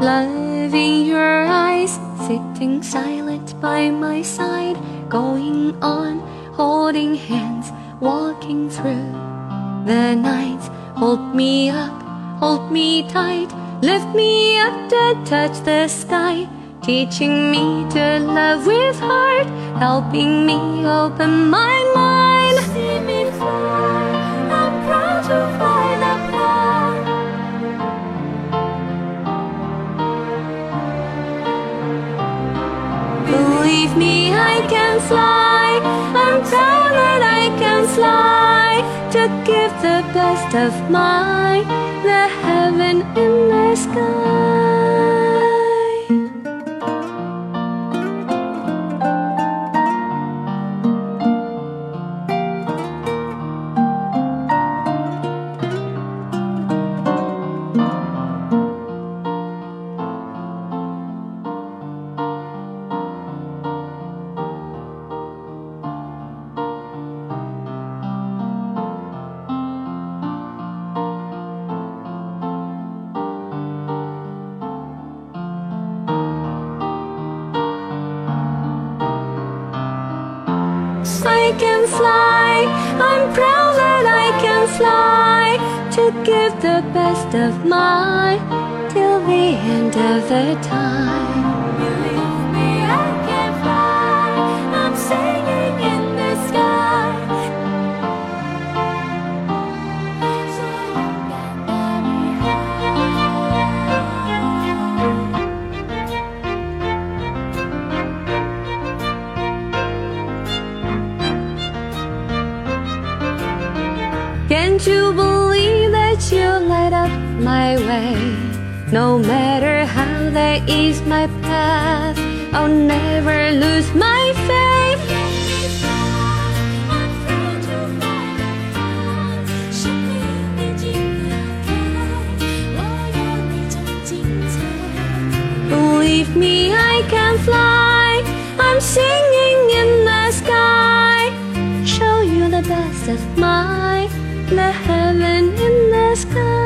Love in your eyes, sitting silent by my side, going on, holding hands, walking through the night. Hold me up, hold me tight, lift me up to touch the sky, teaching me to love with heart, helping me open my fly. I'm proud that I can fly to give the best of mine, the heaven in the sky. I can fly. I'm proud that I can fly to give the best of mine till the end of the time. Can't you believe that you light up my way? No matter how that is my path, I'll never lose my faith. Believe me, I can fly. I'm singing in the sky. Show you the best of mine heaven in the sky.